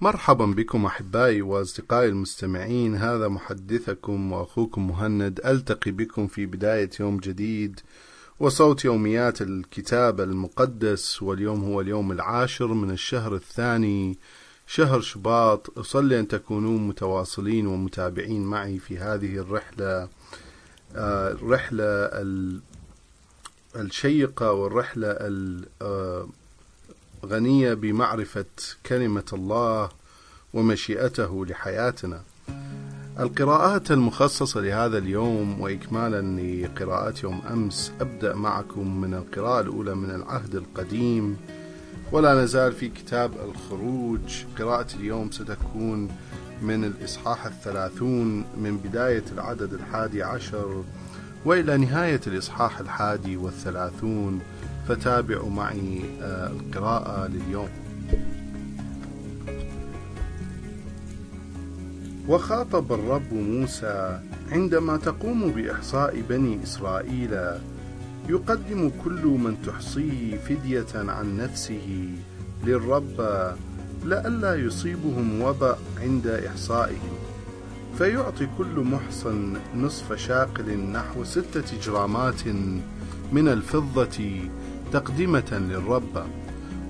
مرحبا بكم أحبائي وأصدقائي المستمعين. هذا محدثكم وأخوكم مهند. ألتقي بكم في بداية يوم جديد وصوت يوميات الكتاب المقدس واليوم هو اليوم العاشر من الشهر الثاني شهر شباط. أصلي أن تكونوا متواصلين ومتابعين معي في هذه الرحلة آه، الشيقة الغنية بمعرفة كلمة الله ومشيئته لحياتنا. القراءات المخصصة لهذا اليوم وإكمالا لقراءات يوم أمس أبدأ معكم من القراءة الأولى من العهد القديم ولا نزال في كتاب الخروج. قراءة اليوم ستكون من الإصحاح الثلاثون من بداية العدد الحادي عشر وإلى نهاية الإصحاح الحادي والثلاثون. فتابعوا معي آه، القراءة لليوم. وخاطب الرب موسى عندما تقوم بإحصاء بني إسرائيل يقدم كل من تحصيه فدية عن نفسه للرب لئلا يصيبهم وبأ عند إحصائهم فيعطي كل محصن نصف شاقل نحو ستة جرامات من الفضة تقدمة للرب.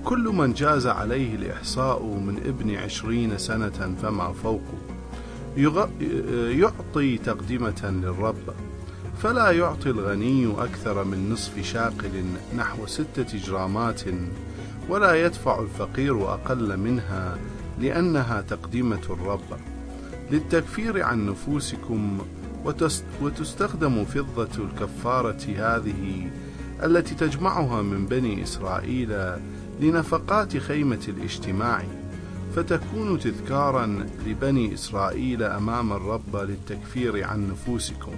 كل من جاز عليه الإحصاء من ابن عشرين سنة فما فوقه. يعطي تقدمة للرب. فلا يعطي الغني أكثر من نصف شاقل نحو ستة جرامات ولا يدفع الفقير أقل منها لأنها تقدمة الرب. للتكفير عن نفوسكم وتستخدم فضة الكفارة هذه التي تجمعها من بني إسرائيل لنفقات خيمة الاجتماع فتكون تذكارا لبني إسرائيل أمام الرب للتكفير عن نفوسكم.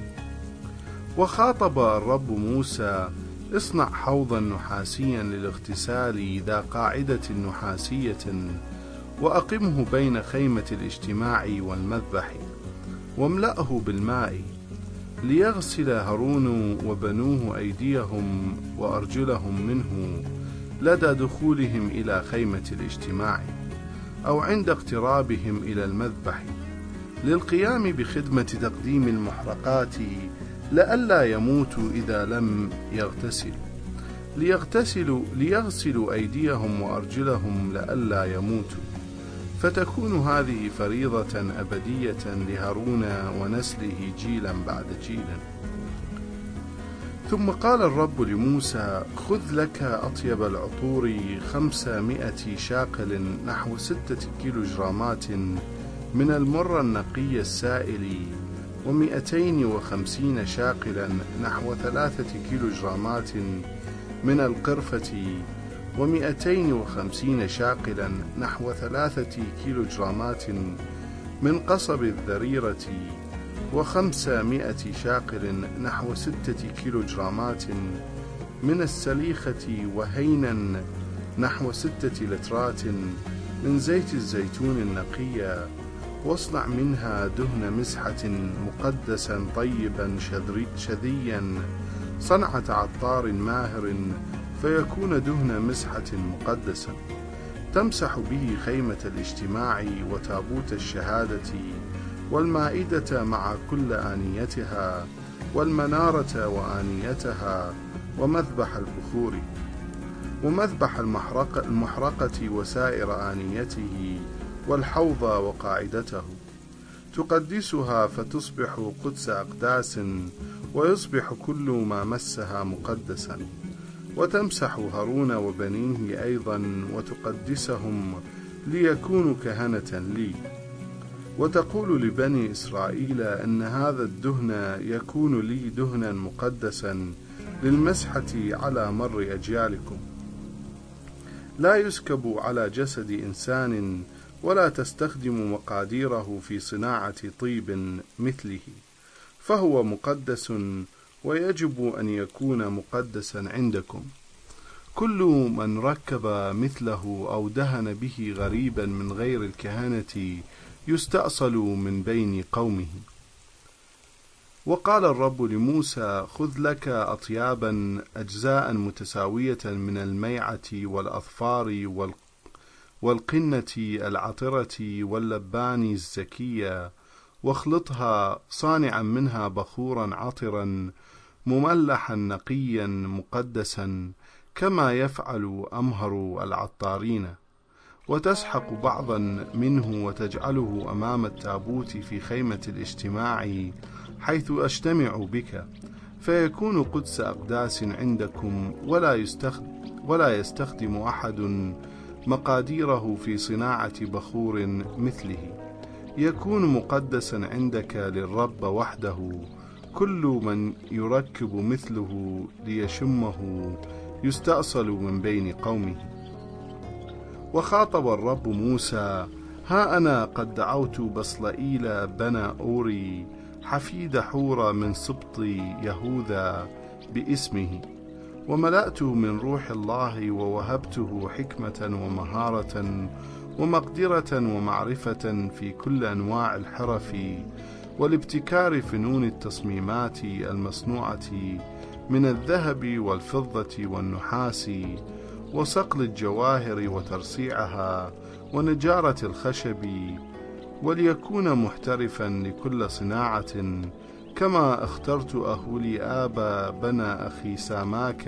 وخاطب الرب موسى اصنع حوضا نحاسيا للاغتسال ذا قاعدة نحاسية وأقمه بين خيمة الاجتماع والمذبح واملأه بالماء ليغسل هارون وبنوه أيديهم وأرجلهم منه لدى دخولهم إلى خيمة الاجتماع أو عند اقترابهم إلى المذبح. للقيام بخدمة تقديم المحرقات لئلا يموتوا إذا لم يغتسلوا. ليغتسلوا ليغسلوا أيديهم وأرجلهم لئلا يموتوا. فتكون هذه فريضة أبدية لهارون ونسله جيلا بعد جيل. ثم قال الرب لموسى خذ لك أطيب العطور خمسمائة شاقل نحو ستة كيلو جرامات من المر النقي السائل ومئتين وخمسين شاقلا نحو ثلاثة كيلو جرامات من القرفة ومئتين وخمسين شاقلا نحو ثلاثة كيلو جرامات من قصب الذريرة وخمسمائة شاقل نحو ستة كيلو جرامات من السليخة وهينا نحو ستة لترات من زيت الزيتون النقي. واصنع منها دهن مسحة مقدسا طيبا شذيا. صنعة عطار ماهر فيكون دهن مسحة مقدسا. تمسح به خيمة الاجتماع وتابوت الشهادة والمائدة مع كل آنيتها والمنارة وآنيتها ومذبح البخور ومذبح المحرقة, المحرقة وسائر آنيته والحوض وقاعدته. تقدسها فتصبح قدس أقداس ويصبح كل ما مسها مقدسا. وتمسح هارون وبنيه أيضا وتقدسهم ليكونوا كهنة لي. وتقول لبني إسرائيل أن هذا الدهن يكون لي دهنا مقدسا للمسحة على مر أجيالكم. لا يسكب على جسد إنسان ولا تستخدم مقاديره في صناعة طيب مثله فهو مقدس ويجب أن يكون مقدسا عندكم. كل من ركب مثله أو دهن به غريبا من غير الكهنة يستأصل من بين قومه. وقال الرب لموسى خذ لك أطيابا أجزاء متساوية من الميعة والأظفار والقنة العطرة واللبان الزكية واخلطها صانعا منها بخورا عطرا مملحا نقيا مقدسا كما يفعل أمهر العطارين. وتسحق بعضا منه وتجعله أمام التابوت في خيمة الاجتماع حيث أجتمع بك. فيكون قدس أقداس عندكم ولا يستخدم, ولا يستخدم أحد مقاديره في صناعة بخور مثله. يكون مقدسا عندك للرب وحده. كل من يركب مثله ليشمه يستأصل من بين قومه. وخاطب الرب موسى ها أنا قد دعوت بصلئيل بنى أوري حفيد حورة من سبط يهوذا باسمه. وملأته من روح الله ووهبته حكمة ومهارة ومقدرة ومعرفة في كل أنواع الحرف والابتكار فنون التصميمات المصنوعة من الذهب والفضة والنحاس وصقل الجواهر وترصيعها ونجارة الخشب وليكون محترفا لكل صناعة كما اخترت أهولي آبا بنى أخي ساماك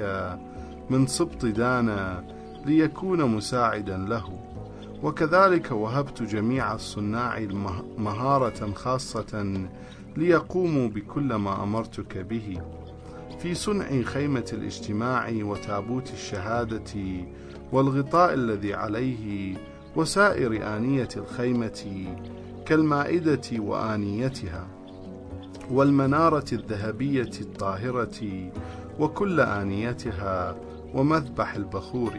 من سبط دانا ليكون مساعدا له. وكذلك وهبت جميع الصناع مهارة خاصة ليقوموا بكل ما أمرتك به. في صنع خيمة الاجتماع وتابوت الشهادة والغطاء الذي عليه وسائر آنية الخيمة كالمائدة وآنيتها والمنارة الذهبية الطاهرة وكل آنيتها ومذبح البخور.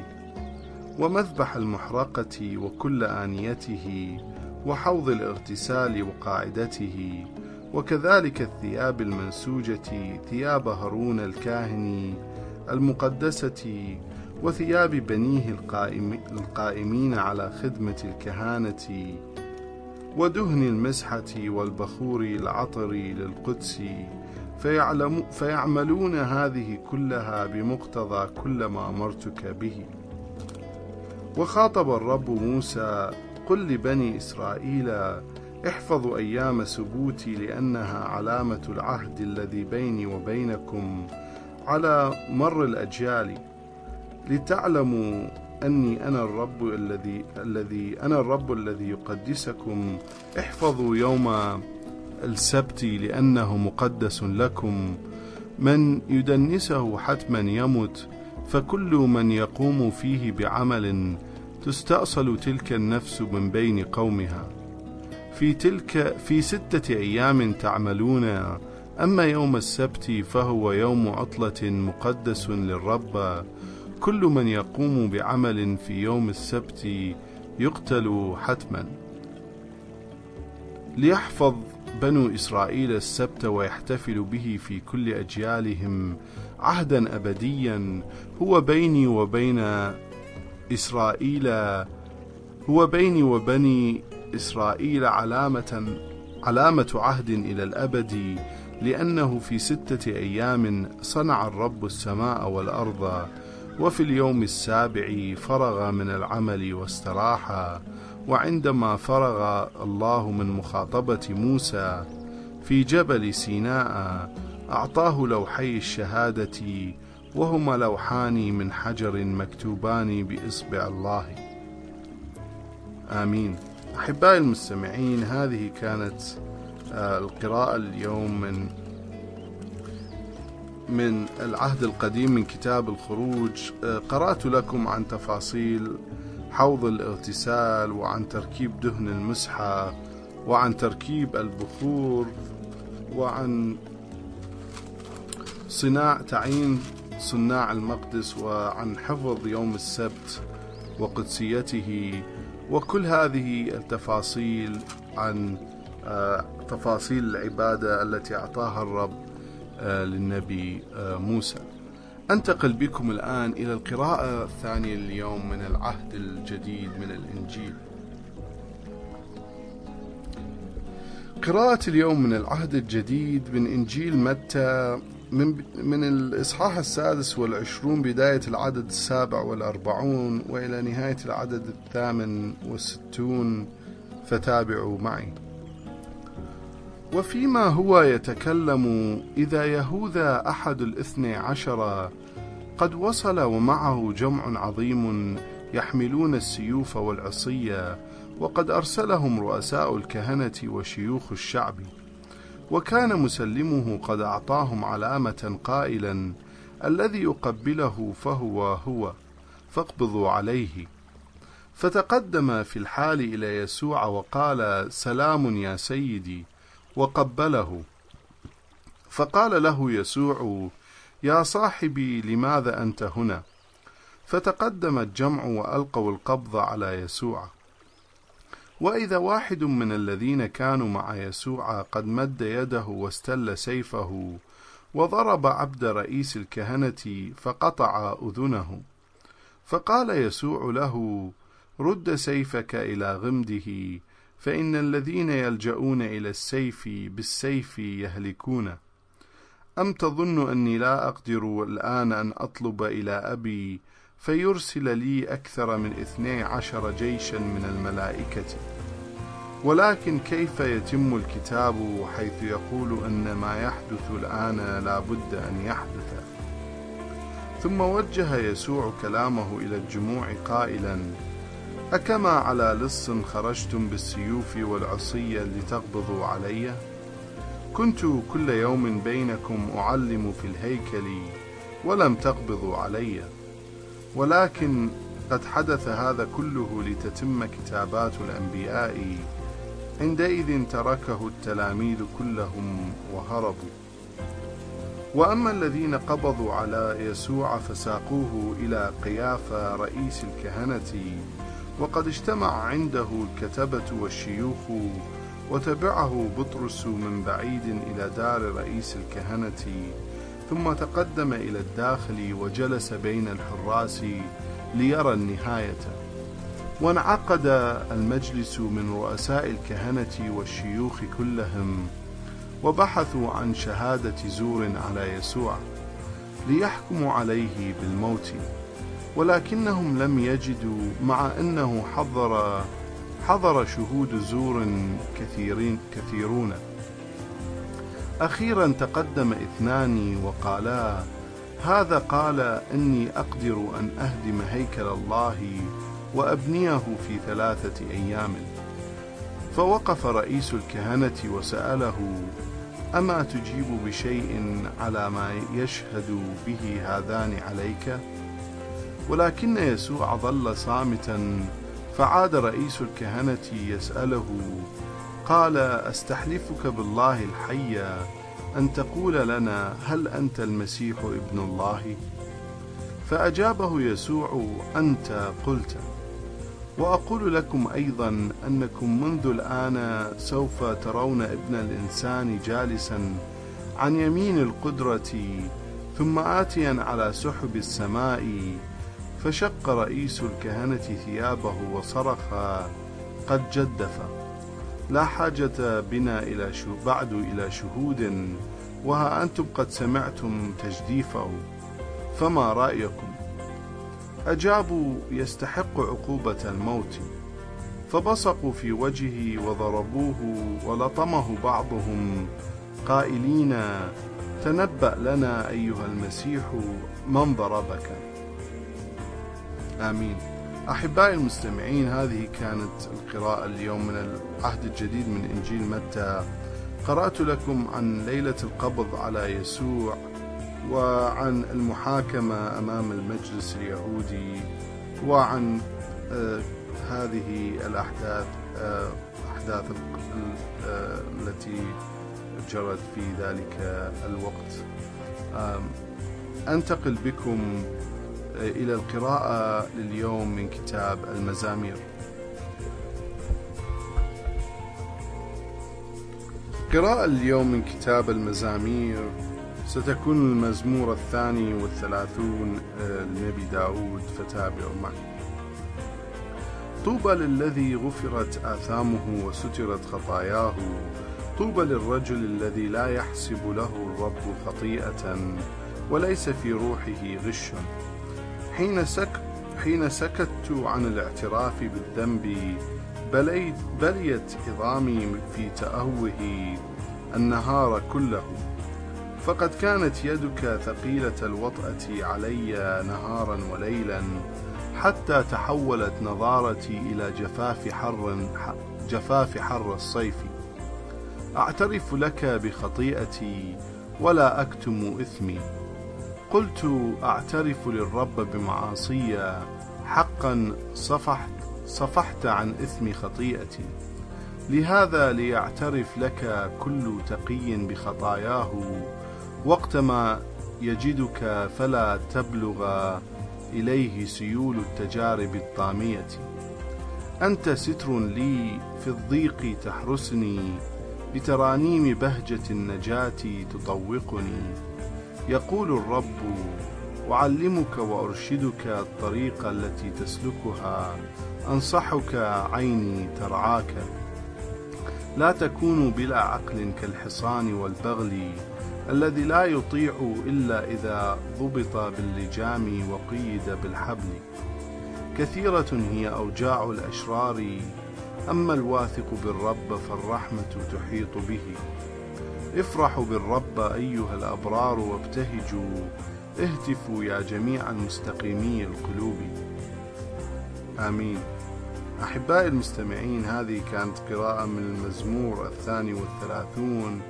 ومذبح المحرقة وكل آنيته وحوض الاغتسال وقاعدته وكذلك الثياب المنسوجة ثياب هارون الكاهن المقدسة وثياب بنيه القائم القائمين على خدمة الكهانة ودهن المسحة والبخور العطر للقدس. فيعلم فيعملون هذه كلها بمقتضى كل ما أمرتك به. وخاطب الرب موسى قل لبني إسرائيل احفظوا أيام سبوتي لأنها علامة العهد الذي بيني وبينكم على مر الأجيال لتعلموا أني أنا الرب الذي الذي أنا الرب الذي يقدسكم. احفظوا يوم السبت لأنه مقدس لكم. من يدنسه حتما يمت فكل من يقوم فيه بعمل تستأصل تلك النفس من بين قومها. في تلك في ستة أيام تعملون أما يوم السبت فهو يوم عطلة مقدس للرب. كل من يقوم بعمل في يوم السبت يقتل حتما. ليحفظ بنو إسرائيل السبت ويحتفل به في كل أجيالهم عهدا أبديا. هو بيني وبين إسرائيل هو بيني وبني إسرائيل علامة علامة عهد إلى الأبد لأنه في ستة أيام صنع الرب السماء والأرض وفي اليوم السابع فرغ من العمل واستراح وعندما فرغ الله من مخاطبة موسى في جبل سيناء أعطاه لوحي الشهادة وهما لوحان من حجر مكتوبان بإصبع الله. آمين. أحبائي المستمعين هذه كانت آه، القراءة اليوم من من العهد القديم من كتاب الخروج آه، قرأت لكم عن تفاصيل حوض الاغتسال وعن تركيب دهن المسحة وعن تركيب البخور وعن صناع تعيين صناع المقدس وعن حفظ يوم السبت وقدسيته. وكل هذه التفاصيل عن آه، تفاصيل العبادة التي أعطاها الرب للنبي آه، موسى. أنتقل بكم الآن إلى القراءة الثانية اليوم من العهد الجديد من الإنجيل. قراءة اليوم من العهد الجديد من إنجيل متى؟ من من الإصحاح السادس والعشرون بداية العدد السابع والأربعون وإلى نهاية العدد الثامن والستون. فتابعوا معي. وفيما هو يتكلم إذا يهوذا أحد الاثني عشر قد وصل ومعه جمع عظيم يحملون السيوف والعصية وقد أرسلهم رؤساء الكهنة وشيوخ الشعب. وكان مسلمه قد أعطاهم علامة قائلا الذي يقبله فهو هو فاقبضوا عليه. فتقدم في الحال إلى يسوع وقال سلام يا سيدي وقبله. فقال له يسوع يا صاحبي لماذا أنت هنا؟ فتقدم الجمع وألقوا القبض على يسوع. وإذا واحد من الذين كانوا مع يسوع قد مد يده واستل سيفه وضرب عبد رئيس الكهنة فقطع أذنه. فقال يسوع له رد سيفك إلى غمده فإن الذين يلجؤون إلى السيف بالسيف يهلكون. أم تظن أني لا أقدر الآن أن أطلب إلى أبي فيرسل لي أكثر من اثني عشر جيشا من الملائكة؟ ولكن كيف يتم الكتاب حيث يقول أن ما يحدث الآن لا بد أن يحدث؟ ثم وجه يسوع كلامه إلى الجموع قائلا أكما على لص خرجتم بالسيوف والعصية لتقبضوا علي؟ كنت كل يوم بينكم أعلم في الهيكل ولم تقبضوا علي. ولكن قد حدث هذا كله لتتم كتابات الأنبياء. عندئذ تركه التلاميذ كلهم وهربوا. وأما الذين قبضوا على يسوع فساقوه إلى قيافة رئيس الكهنة. وقد اجتمع عنده الكتبة والشيوخ وتبعه بطرس من بعيد إلى دار رئيس الكهنة ثم تقدم إلى الداخل وجلس بين الحراس ليرى النهاية. وانعقد المجلس من رؤساء الكهنة والشيوخ كلهم وبحثوا عن شهادة زور على يسوع ليحكموا عليه بالموت. ولكنهم لم يجدوا مع أنه حضر حضر شهود زور كثيرين كثيرون. أخيرا تقدم اثنان وقالا هذا قال إني أقدر أن أهدم هيكل الله وأبنيه في ثلاثة أيام. فوقف رئيس الكهنة وسأله أما تجيب بشيء على ما يشهد به هذان عليك؟ ولكن يسوع ظل صامتا فعاد رئيس الكهنة يسأله قال أستحلفك بالله الحي أن تقول لنا هل أنت المسيح ابن الله؟ فأجابه يسوع أنت قلت. وأقول لكم أيضا أنكم منذ الآن سوف ترون ابن الإنسان جالسا عن يمين القدرة ثم آتيا على سحب السماء فشق رئيس الكهنة ثيابه وصرخ قد جدف. لا حاجة بنا إلى بعد إلى شهود وها أنتم قد سمعتم تجديفه. فما رأيكم؟ أجابوا يستحق عقوبة الموت. فبصقوا في وجهه وضربوه ولطمه بعضهم. قائلين تنبأ لنا أيها المسيح من ضربك. آمين. أحبائي المستمعين هذه كانت القراءة اليوم من العهد الجديد من إنجيل متى. قرأت لكم عن ليلة القبض على يسوع وعن المحاكمة أمام المجلس اليهودي وعن آه هذه الأحداث آه أحداث آه التي جرت في ذلك الوقت. أنتقل بكم إلى القراءة لليوم من كتاب المزامير. قراءة اليوم من كتاب المزامير ستكون المزمور الثاني والثلاثون لنبي داود فتابعوا معي طوبى للذي غفرت آثامه وسترت خطاياه. طوبى للرجل الذي لا يحسب له الرب خطيئة وليس في روحه غش. حين سك حين سكت عن الاعتراف بالذنب بليت بليت عظامي في تأهوه النهار كله. فقد كانت يدك ثقيلة الوطأة علي نهارا وليلا حتى تحولت نظارتي إلى جفاف حر جفاف حر الصيف. أعترف لك بخطيئتي ولا أكتم إثمي. قلت أعترف للرب بمعاصي حقا صفحت صفحت عن إثم خطيئتي. لهذا ليعترف لك كل تقي بخطاياه. وقتما يجدك فلا تبلغ إليه سيول التجارب الطامية. أنت ستر لي في الضيق تحرسني بترانيم بهجة النجاة تطوقني. يقول الرب أعلمك وأرشدك الطريق التي تسلكها أنصحك عيني ترعاك. لا تكونوا بلا عقل كالحصان والبغل الذي لا يطيع إلا إذا ضبط باللجام وقيد بالحبل. كثيرة هي أوجاع الأشرار أما الواثق بالرب فالرحمة تحيط به. افرحوا بالرب أيها الأبرار وابتهجوا. اهتفوا يا جميع المستقيمي القلوب. آمين. أحبائي المستمعين هذه كانت قراءة من المزمور الثاني والثلاثون.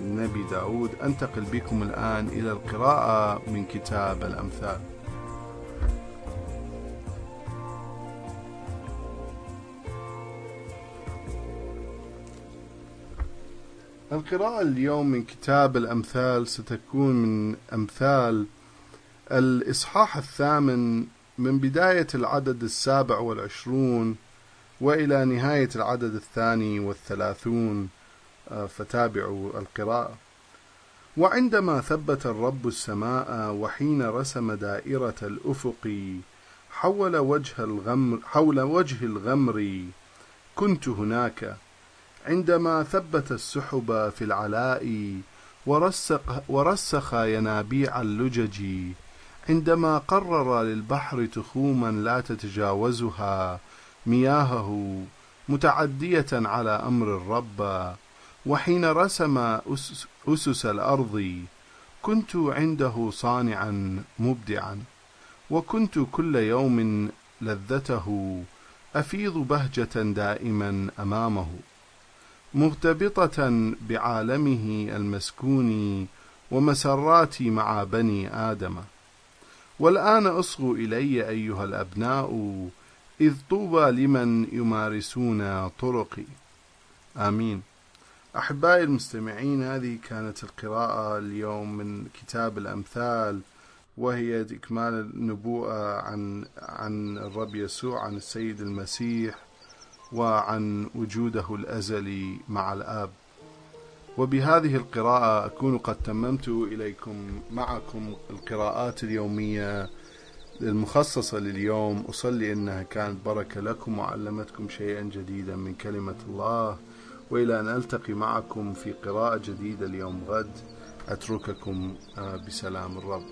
نبي داود أنتقل بكم الآن إلى القراءة من كتاب الأمثال. القراءة اليوم من كتاب الأمثال ستكون من أمثال الإصحاح الثامن من بداية العدد السابع والعشرون وإلى نهاية العدد الثاني والثلاثون. آه، فتابعوا القراءة. وعندما ثبت الرب السماء وحين رسم دائرة الأفق حول وجه الغمر حول وجه الغمر كنت هناك. عندما ثبت السحب في العلاء ورسخ, ورسخ ينابيع اللجج عندما قرر للبحر تخوما لا تتجاوزها مياهه متعدية على أمر الرب وحين رسم أسس الأرض كنت عنده صانعا مبدعا وكنت كل يوم لذته أفيض بهجة دائما أمامه. مرتبطة بعالمه المسكون ومسراتي مع بني آدم. والآن أصغوا إلي أيها الأبناء إذ طوبى لمن يمارسون طرقي. آمين. أحبائي المستمعين هذه كانت القراءة اليوم من كتاب الأمثال وهي إكمال النبوءة عن عن الرب يسوع عن السيد المسيح. وعن وجوده الأزلي مع الآب. وبهذه القراءة أكون قد تممت إليكم معكم القراءات اليومية المخصصة لليوم. أصلي أنها كانت بركة لكم وعلمتكم شيئا جديدا من كلمة الله. وإلى أن ألتقي معكم في قراءة جديدة اليوم غد أترككم آه، بسلام الرب.